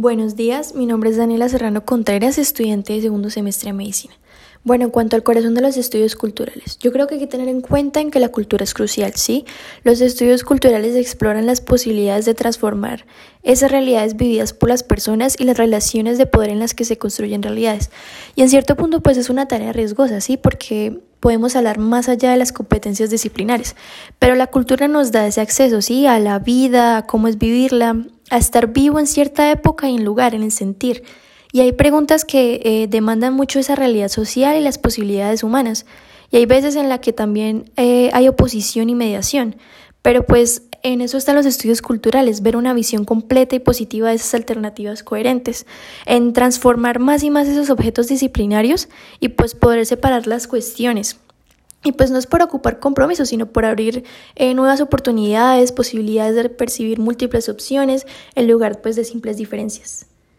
Buenos días, mi nombre es Daniela Serrano Contreras, estudiante de segundo semestre de medicina. Bueno, en cuanto al corazón de los estudios culturales, yo creo que hay que tener en cuenta en que la cultura es crucial, ¿sí? Los estudios culturales exploran las posibilidades de transformar esas realidades vividas por las personas y las relaciones de poder en las que se construyen realidades. Y en cierto punto, pues es una tarea riesgosa, ¿sí? Porque podemos hablar más allá de las competencias disciplinares, pero la cultura nos da ese acceso, ¿sí? A la vida, a cómo es vivirla, a estar vivo en cierta época y en lugar, en el sentir. Y hay preguntas que eh, demandan mucho esa realidad social y las posibilidades humanas. Y hay veces en la que también eh, hay oposición y mediación. Pero pues en eso están los estudios culturales, ver una visión completa y positiva de esas alternativas coherentes, en transformar más y más esos objetos disciplinarios y pues poder separar las cuestiones. Y pues no es por ocupar compromisos, sino por abrir eh, nuevas oportunidades, posibilidades de percibir múltiples opciones en lugar pues de simples diferencias.